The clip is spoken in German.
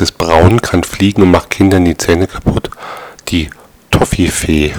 ist braun, kann fliegen und macht Kindern die Zähne kaputt. Die Toffifee